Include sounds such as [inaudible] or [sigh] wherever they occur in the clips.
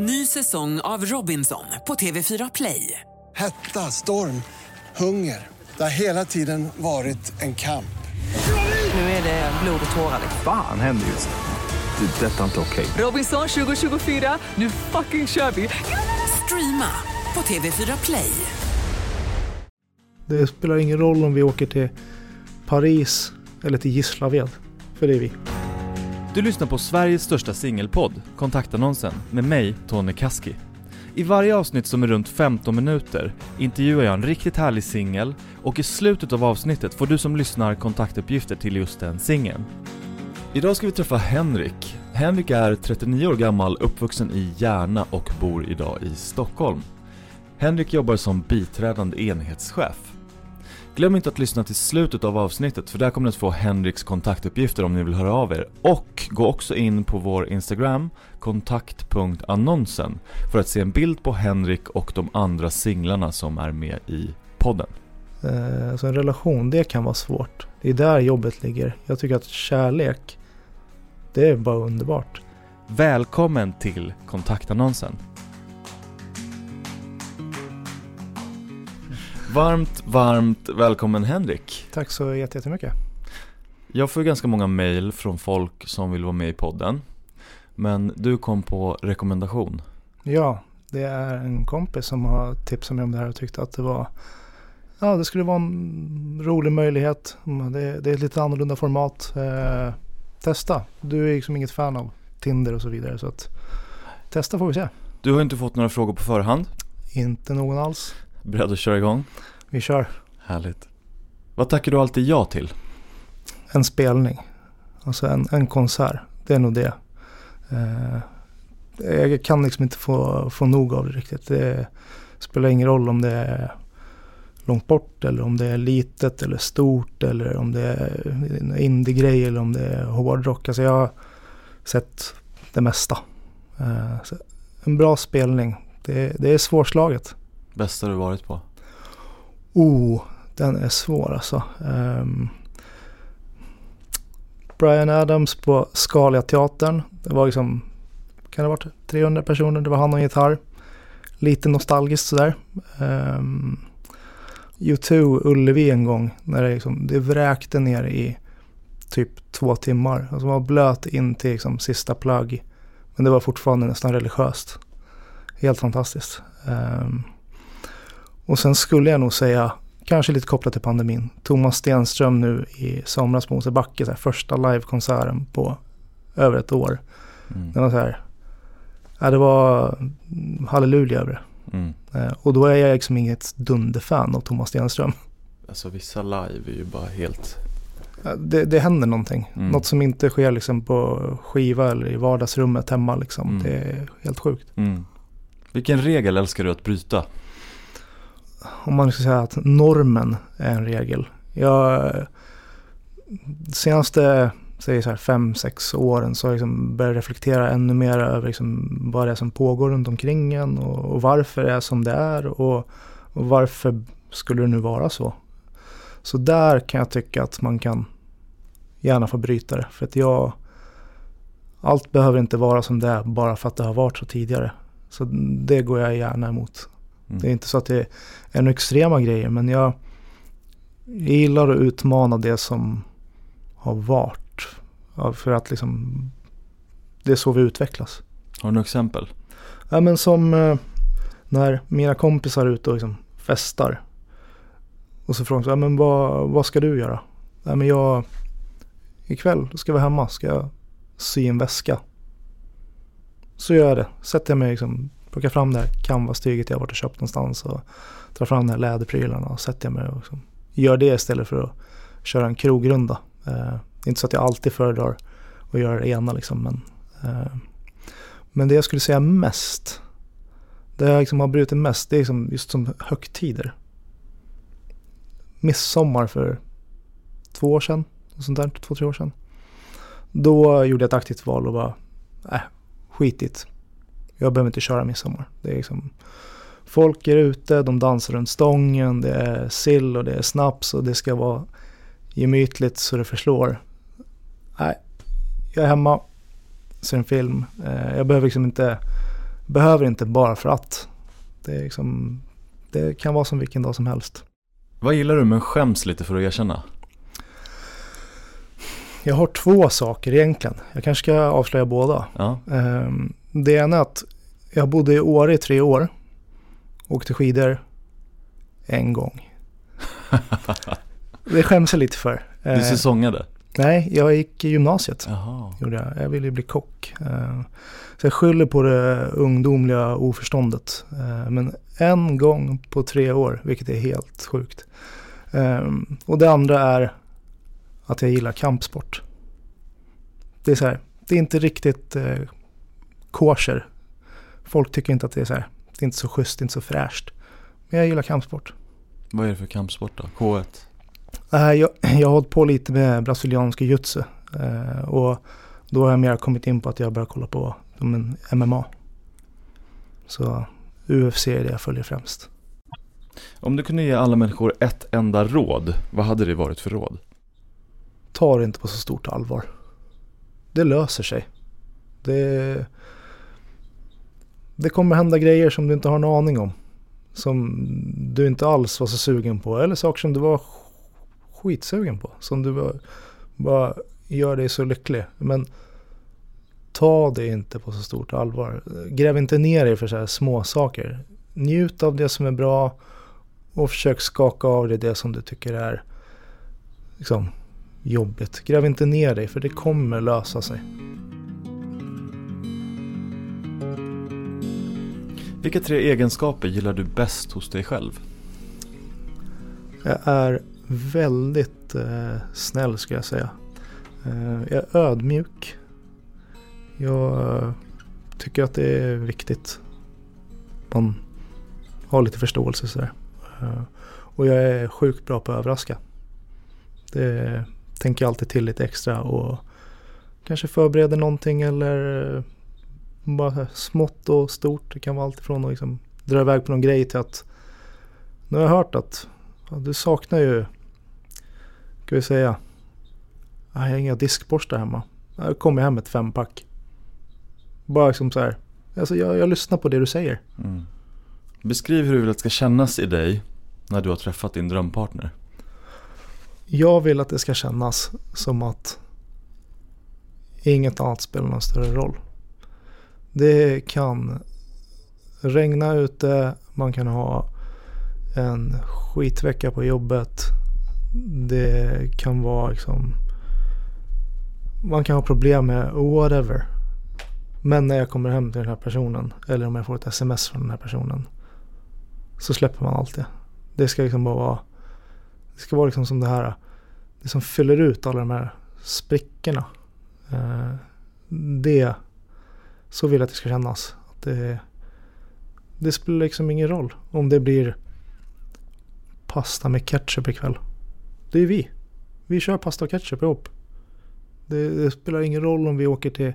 Ny säsong av Robinson på TV4 Play. Hetta, storm, hunger. Det har hela tiden varit en kamp. Nu är det blod och tårar. Fan händer just nu. Det. är Detta är inte okej. Robinson 2024, nu fucking kör vi! Streama på TV4 Play. Det spelar ingen roll om vi åker till Paris eller till Gislaved. För det är vi. Du lyssnar på Sveriges största singelpodd, Kontaktannonsen, med mig, Tony Kaski. I varje avsnitt som är runt 15 minuter intervjuar jag en riktigt härlig singel och i slutet av avsnittet får du som lyssnar kontaktuppgifter till just den singeln. Idag ska vi träffa Henrik. Henrik är 39 år gammal, uppvuxen i Järna och bor idag i Stockholm. Henrik jobbar som biträdande enhetschef. Glöm inte att lyssna till slutet av avsnittet för där kommer ni att få Henriks kontaktuppgifter om ni vill höra av er. Och gå också in på vår Instagram, kontakt.annonsen, för att se en bild på Henrik och de andra singlarna som är med i podden. Eh, Så en relation, det kan vara svårt. Det är där jobbet ligger. Jag tycker att kärlek, det är bara underbart. Välkommen till kontaktannonsen. Varmt, varmt välkommen Henrik. Tack så jätte- jättemycket. Jag får ganska många mail från folk som vill vara med i podden. Men du kom på rekommendation. Ja, det är en kompis som har tipsat mig om det här och tyckte att det var Ja, det skulle vara en rolig möjlighet. Det, det är ett lite annorlunda format. Eh, testa. Du är liksom inget fan av Tinder och så vidare. Så att testa får vi se. Du har inte fått några frågor på förhand. Inte någon alls. Beredd att köra igång? Vi kör. Härligt. Vad tackar du alltid ja till? En spelning. Alltså en, en konsert. Det är nog det. Eh, jag kan liksom inte få, få nog av det riktigt. Det spelar ingen roll om det är långt bort eller om det är litet eller stort eller om det är indie-grej eller om det är hårdrock. Alltså jag har sett det mesta. Eh, en bra spelning. Det, det är svårslaget. Bästa du varit på? Oh, den är svår alltså. Ehm, um, Brian Adams på Scalia teatern. Det var liksom, kan det ha varit 300 personer? Det var han och en gitarr. Lite nostalgiskt sådär. Ehm, um, U2 Ullevi en gång när det, liksom, det vräkte ner i typ två timmar. Alltså man var blöt in till liksom, sista plagg. Men det var fortfarande nästan religiöst. Helt fantastiskt. Um, och sen skulle jag nog säga, kanske lite kopplat till pandemin, Thomas Stenström nu i somras på Mosebacke, så här, första livekonserten på över ett år. Mm. Den var så här, ja, det var halleluja över det. Mm. Eh, och då är jag liksom inget dunderfan av Thomas Stenström. Alltså vissa live är ju bara helt... Det, det händer någonting. Mm. Något som inte sker liksom på skiva eller i vardagsrummet hemma. Liksom. Mm. Det är helt sjukt. Mm. Vilken regel älskar du att bryta? Om man ska säga att normen är en regel. Jag, de senaste säg så här, fem, sex åren så har jag liksom börjat reflektera ännu mer över liksom vad det är som pågår runt omkring en och, och varför det är som det är och, och varför skulle det nu vara så. Så där kan jag tycka att man kan gärna få bryta det. För att jag, allt behöver inte vara som det är bara för att det har varit så tidigare. Så det går jag gärna emot. Mm. Det är inte så att det är några extrema grejer men jag, jag gillar att utmana det som har varit. Ja, För att liksom, det är så vi utvecklas. Har du några exempel? Ja men som eh, när mina kompisar är ute och liksom festar. Och så frågar de ja, men vad, vad ska du göra? Ja, men jag, ikväll ska vi hemma, ska jag sy en väska. Så gör jag det. Sätter jag mig liksom, plocka fram det här canvas-tyget jag varit och köpt någonstans och dra fram de här läderprylarna och sätter jag mig och liksom gör det istället för att köra en krogrunda. Eh, det är inte så att jag alltid föredrar att göra det ena liksom men eh, men det jag skulle säga mest, det jag liksom har brutit mest, det är liksom just som högtider. Midsommar för två år sedan, och sånt där, två, tre år sedan. Då gjorde jag ett aktivt val och bara, äh, skitigt. Jag behöver inte köra midsommar. Det är liksom, folk är ute, de dansar runt stången, det är sill och det är snaps och det ska vara gemytligt så det förslår. Nej, jag är hemma, ser en film. Eh, Jag behöver liksom inte behöver inte bara för att. Det, är liksom, det kan vara som vilken dag som helst. Vad gillar du men skäms lite för att erkänna? Jag har två saker egentligen. Jag kanske ska avslöja båda. Ja. Det ena är att jag bodde i Åre i tre år. Åkte skidor en gång. [laughs] Det skäms jag lite för. Du Eh, säsongade? Nej, jag gick i gymnasiet. Jaha. Gjorde jag. jag ville bli kock. Eh, Så jag skyller på det ungdomliga oförståndet. Eh, Men en gång på tre år, vilket är helt sjukt. Och det andra är att jag gillar kampsport. Det är så här, det är inte riktigt kosher. Folk tycker inte att det är så här, det är inte så schysst, det är inte så fräscht. Men jag gillar kampsport. Vad är det för kampsport då? K1? Eh, Jag, [clears throat] jag har hållit på lite med brasiliansk jiu-jitsu. eh, Och då har jag mer kommit in på att jag börjar kolla på som en MMA. Så UFC är det jag följer främst. Om du kunde ge alla människor ett enda råd, vad hade det varit för råd? Ta det inte på så stort allvar. Det löser sig. Det, det kommer hända grejer som du inte har en aning om. Som du inte alls var så sugen på. Eller saker som du var skitsugen på. Som du bara, bara gör dig så lycklig. Men ta det inte på så stort allvar. Gräv inte ner dig för så här små saker. Njut av det som är bra. Och försök skaka av dig det som du tycker är liksom, jobbigt. Gräv inte ner dig för det kommer lösa sig. Vilka tre egenskaper gillar du bäst hos dig själv? Jag är väldigt eh, snäll ska jag säga. Eh, jag är ödmjuk. Jag eh, tycker att det är viktigt. Man har lite förståelse sådär. Eh, och jag är sjukt bra på att överraska. Det tänker jag alltid till lite extra och kanske förbereder någonting eller eh, bara smått och stort. Det kan vara allt ifrån att liksom dra iväg på någon grej till att nu har jag hört att Ja, du saknar ju, ska vi säga, "Ah, jag har inga diskborstar hemma. Jag kommer hem med ett fempack. Bara liksom så här, alltså jag, jag lyssnar på det du säger. Mm. Beskriv hur du vill att det ska kännas i dig när du har träffat din drömpartner. Jag vill att det ska kännas som att inget annat spelar någon större roll. Det kan regna ute, man kan ha en skitvecka på jobbet. Det kan vara liksom... Man kan ha problem med whatever. Men när jag kommer hem till den här personen eller om jag får ett sms från den här personen så släpper man allt det. Det ska liksom bara vara... Det ska vara liksom som det här. Det som fyller ut alla de här sprickorna. Eh, det... Så vill jag att det ska kännas. Att det, det spelar liksom ingen roll om det blir pasta med ketchup ikväll. Det är vi. Vi kör pasta och ketchup ihop. Det, det spelar ingen roll om vi åker till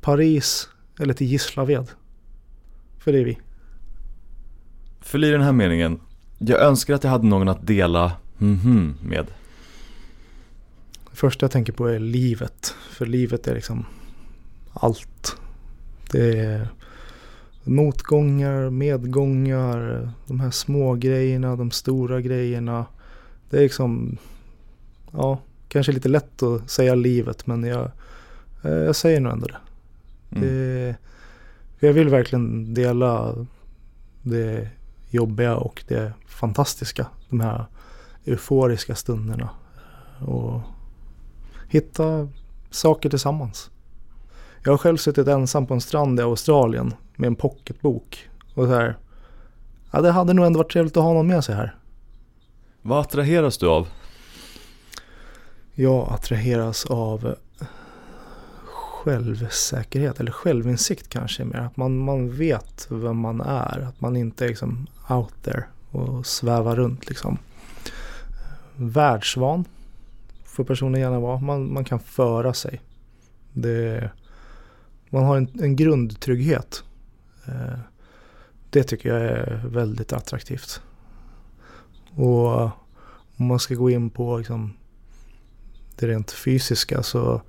Paris eller till Gislaved. För det är vi. Fyll i den här meningen. Jag önskar att jag hade någon att dela mhm med. Det första jag tänker på är livet. För livet är liksom allt. Det är motgångar, medgångar, de här små grejerna, de stora grejerna. Det är liksom, ja, kanske lite lätt att säga livet men jag, eh, jag säger nog ändå det. Mm. det. Jag vill verkligen dela det jobbiga och det fantastiska. De här euforiska stunderna. Och hitta saker tillsammans. Jag har själv suttit ensam på en strand i Australien med en pocketbok. Och så här, ja det hade nog ändå varit trevligt att ha någon med sig här. Vad attraheras du av? Jag attraheras av självsäkerhet eller självinsikt kanske mer. Att man, man vet vem man är. Att man inte är liksom out there och svävar runt liksom. Världsvan får personen gärna vara. Man, man kan föra sig. Det, man har en, en grundtrygghet. Eh, Det tycker jag är väldigt attraktivt. Och om man ska gå in på liksom det rent fysiska så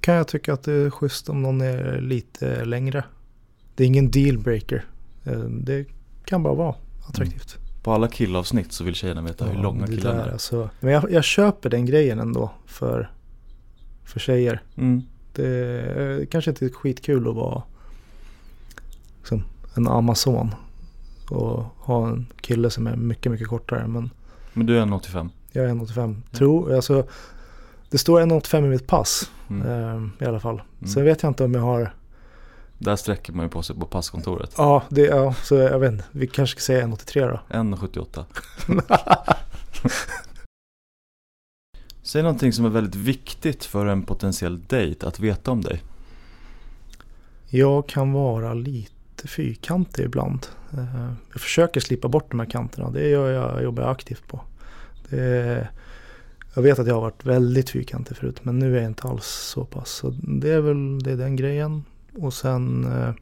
kan jag tycka att det är schysst om någon är lite längre. Det är ingen dealbreaker. Eh, Det kan bara vara attraktivt. På alla killavsnitt så vill tjejerna veta hur Ja, långa killarna är. alltså. Men jag, jag köper den grejen ändå för, för tjejer. Mm. Det är kanske inte är skitkul att vara liksom, en Amazon och ha en kille som är mycket, mycket kortare. Men Men du är en 85. jag är 1,85. Tror, alltså, det står 1,85 i mitt pass Mm. ehm, i alla fall. Mm. Sen vet jag inte om jag har, Där sträcker man ju på sig på passkontoret. ja, det, ja så jag vet inte, vi kanske ska säga 1,83 då. 1,78. [laughs] Säg någonting som är väldigt viktigt för en potentiell dejt att veta om dig. Jag kan vara lite fyrkantig ibland. Eh, jag försöker slippa bort de här kanterna. Det gör jag, jobbar jag aktivt på. Det, jag vet att jag har varit väldigt fyrkantig förut men nu är jag inte alls så pass. Så det är väl det är den grejen. Och sen eh,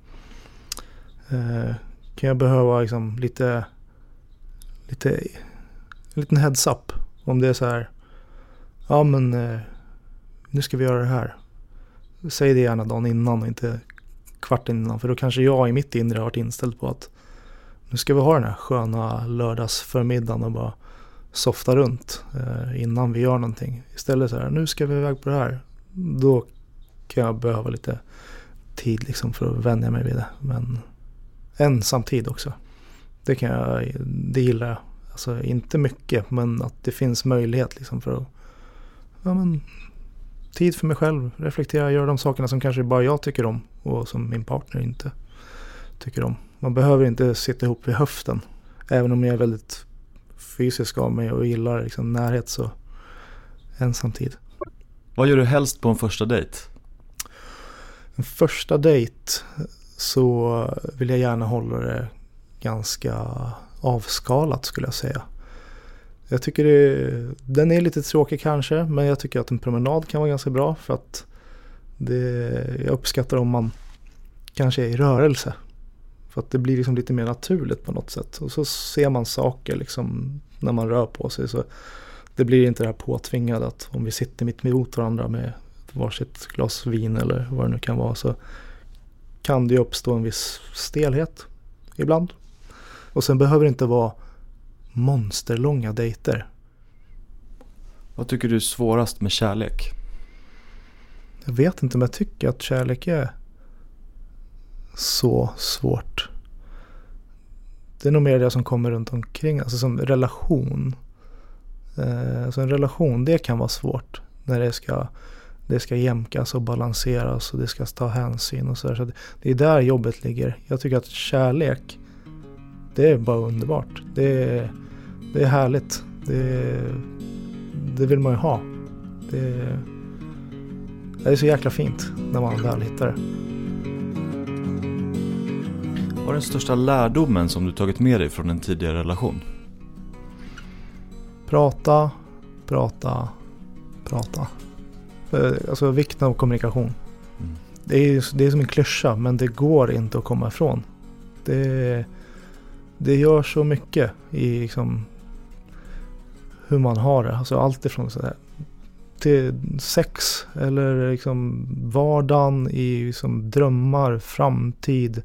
eh kan jag behöva liksom lite, lite, en liten heads up. Om det är så här, ja men eh, nu ska vi göra det här. Säg det gärna dagen innan och inte kvarten innan. För då kanske jag i mitt inre har varit inställd på att nu ska vi ha den här sköna lördagsförmiddagen och bara softa runt eh, innan vi gör någonting. Istället så här, nu ska vi iväg på det här. Då kan jag behöva lite tid liksom för att vänja mig vid det. Men ensam tid också. Det kan jag, det gillar jag. Alltså inte mycket men att det finns möjlighet liksom för att ja, men, tid för mig själv, reflektera, göra de sakerna som kanske bara jag tycker om och som min partner inte tycker om. Man behöver inte sitta ihop vid höften. Även om jag är väldigt fysisk av mig och gillar liksom närhet så ensam tid. Vad gör du helst på en första dejt? En första dejt så vill jag gärna hålla det ganska avskalat skulle jag säga. Jag tycker det, den är lite tråkig kanske men jag tycker att en promenad kan vara ganska bra för att det, jag uppskattar om man kanske är i rörelse. För att det blir liksom lite mer naturligt på något sätt. Och så ser man saker liksom när man rör på sig. Så det blir inte det här påtvingade att om vi sitter mitt emot varandra med varsitt glas vin eller vad det nu kan vara så kan det ju uppstå en viss stelhet ibland. Och sen behöver det inte vara monsterlånga dejter. Vad tycker du är svårast med kärlek? Jag vet inte om jag tycker att kärlek är så svårt. Det är nog mer det som kommer runt omkring, alltså som relation. Eh, alltså en relation, det kan vara svårt. När det ska, det ska jämkas och balanseras och det ska ta hänsyn och sådär. Så det är där jobbet ligger. Jag tycker att kärlek, det är bara underbart. Det är, det är härligt. Det, det vill man ju ha. Det, det är så jäkla fint när man väl hittar det. Vad är den största lärdomen som du tagit med dig från en tidigare relation? Prata, prata, prata. Eh, Alltså vikten av kommunikation. Mm. Det är, det är som en klyscha men det går inte att komma ifrån. Det, det gör så mycket i liksom hur man har det. Alltså allt ifrån så här till sex eller liksom vardagen i liksom drömmar, framtid.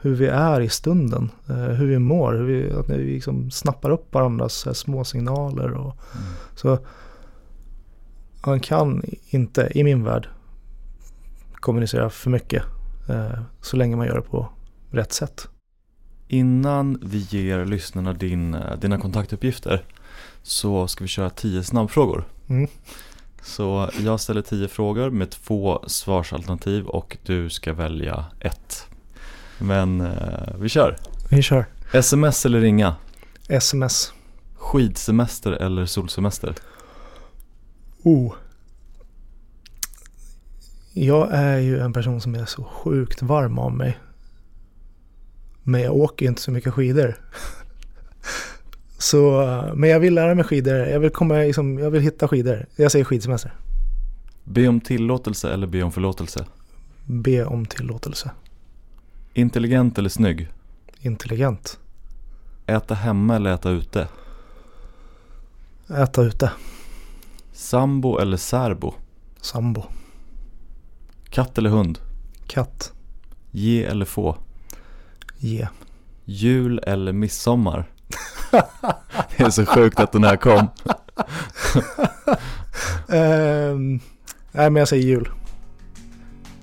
Hur vi är i stunden. eh, Hur vi mår. Hur vi, att vi liksom snappar upp varandras här små signaler. Och, Så man kan inte, i min värld, kommunicera för mycket. eh, Så länge man gör det på rätt sätt. Innan vi ger lyssnarna din, eh, dina kontaktuppgifter så ska vi köra 10 snabbfrågor. Mm. Så jag ställer 10 frågor med två svarsalternativ och du ska välja ett. Men eh, vi kör. Vi kör. Sms eller ringa? Sms. Skidsemester eller solsemester? Oh. Jag är ju en person som är så sjukt varm av mig. Men jag åker ju inte så mycket skidor. Så, eh, men jag vill lära mig skidor. Jag vill, komma, liksom, jag vill hitta skidor. Jag säger skidsemester. Be om tillåtelse eller be om förlåtelse? Be om tillåtelse. Intelligent eller snygg? Intelligent. Äta hemma eller äta ute? Äta ute. Sambo eller särbo? Sambo. Katt eller hund? Katt. Ge eller få? Ge. Jul eller midsommar? [laughs] det är så sjukt att den här kom. [laughs] Ehm, nej men jag säger jul.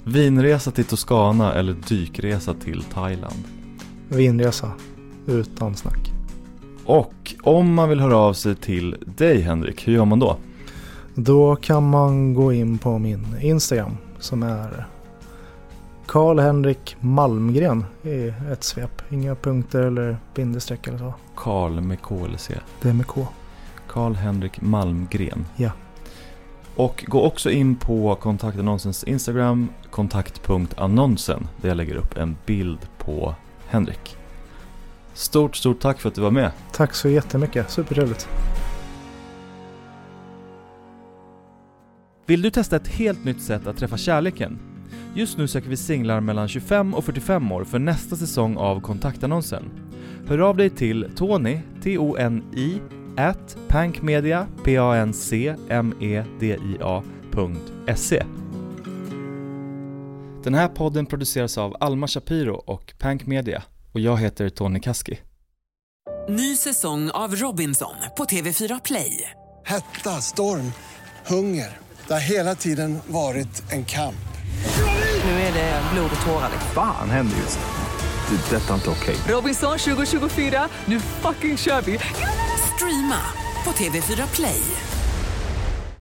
Vinresa till Toscana eller dykresa till Thailand? Vinresa. Utan snack. Och om man vill höra av sig till dig Henrik, hur gör man då? Då kan man gå in på min Instagram som är Karl-Henrik Malmgren i ett svep. Inga punkter eller bindestreck eller så. Karl med K eller C? Det är med K. Karl-Henrik Malmgren. Ja. Och gå också in på kontaktannonsens Instagram, kontakt.annonsen, där jag lägger upp en bild på Henrik. Stort, stort tack för att du var med. Tack så jättemycket. Supertrevligt. Vill du testa ett helt nytt sätt att träffa kärleken? Just nu söker vi singlar mellan 25 och 45 år för nästa säsong av kontaktannonsen. Hör av dig till Tony, T-O-N-I, at pankmedia, P-A-N-C-M-E-D-I-A, .se. Den här podden produceras av Alma Shapiro och Pank Media och jag heter Tony Kaski. Ny säsong av Robinson på TV4 Play. Hetta, storm, hunger. Det har hela tiden varit en kamp. Nu är det blod och tårar. Fan händer just det. Det är detta inte okej. Robinson 2024, nu fucking kör vi! Streama på TV4 Play.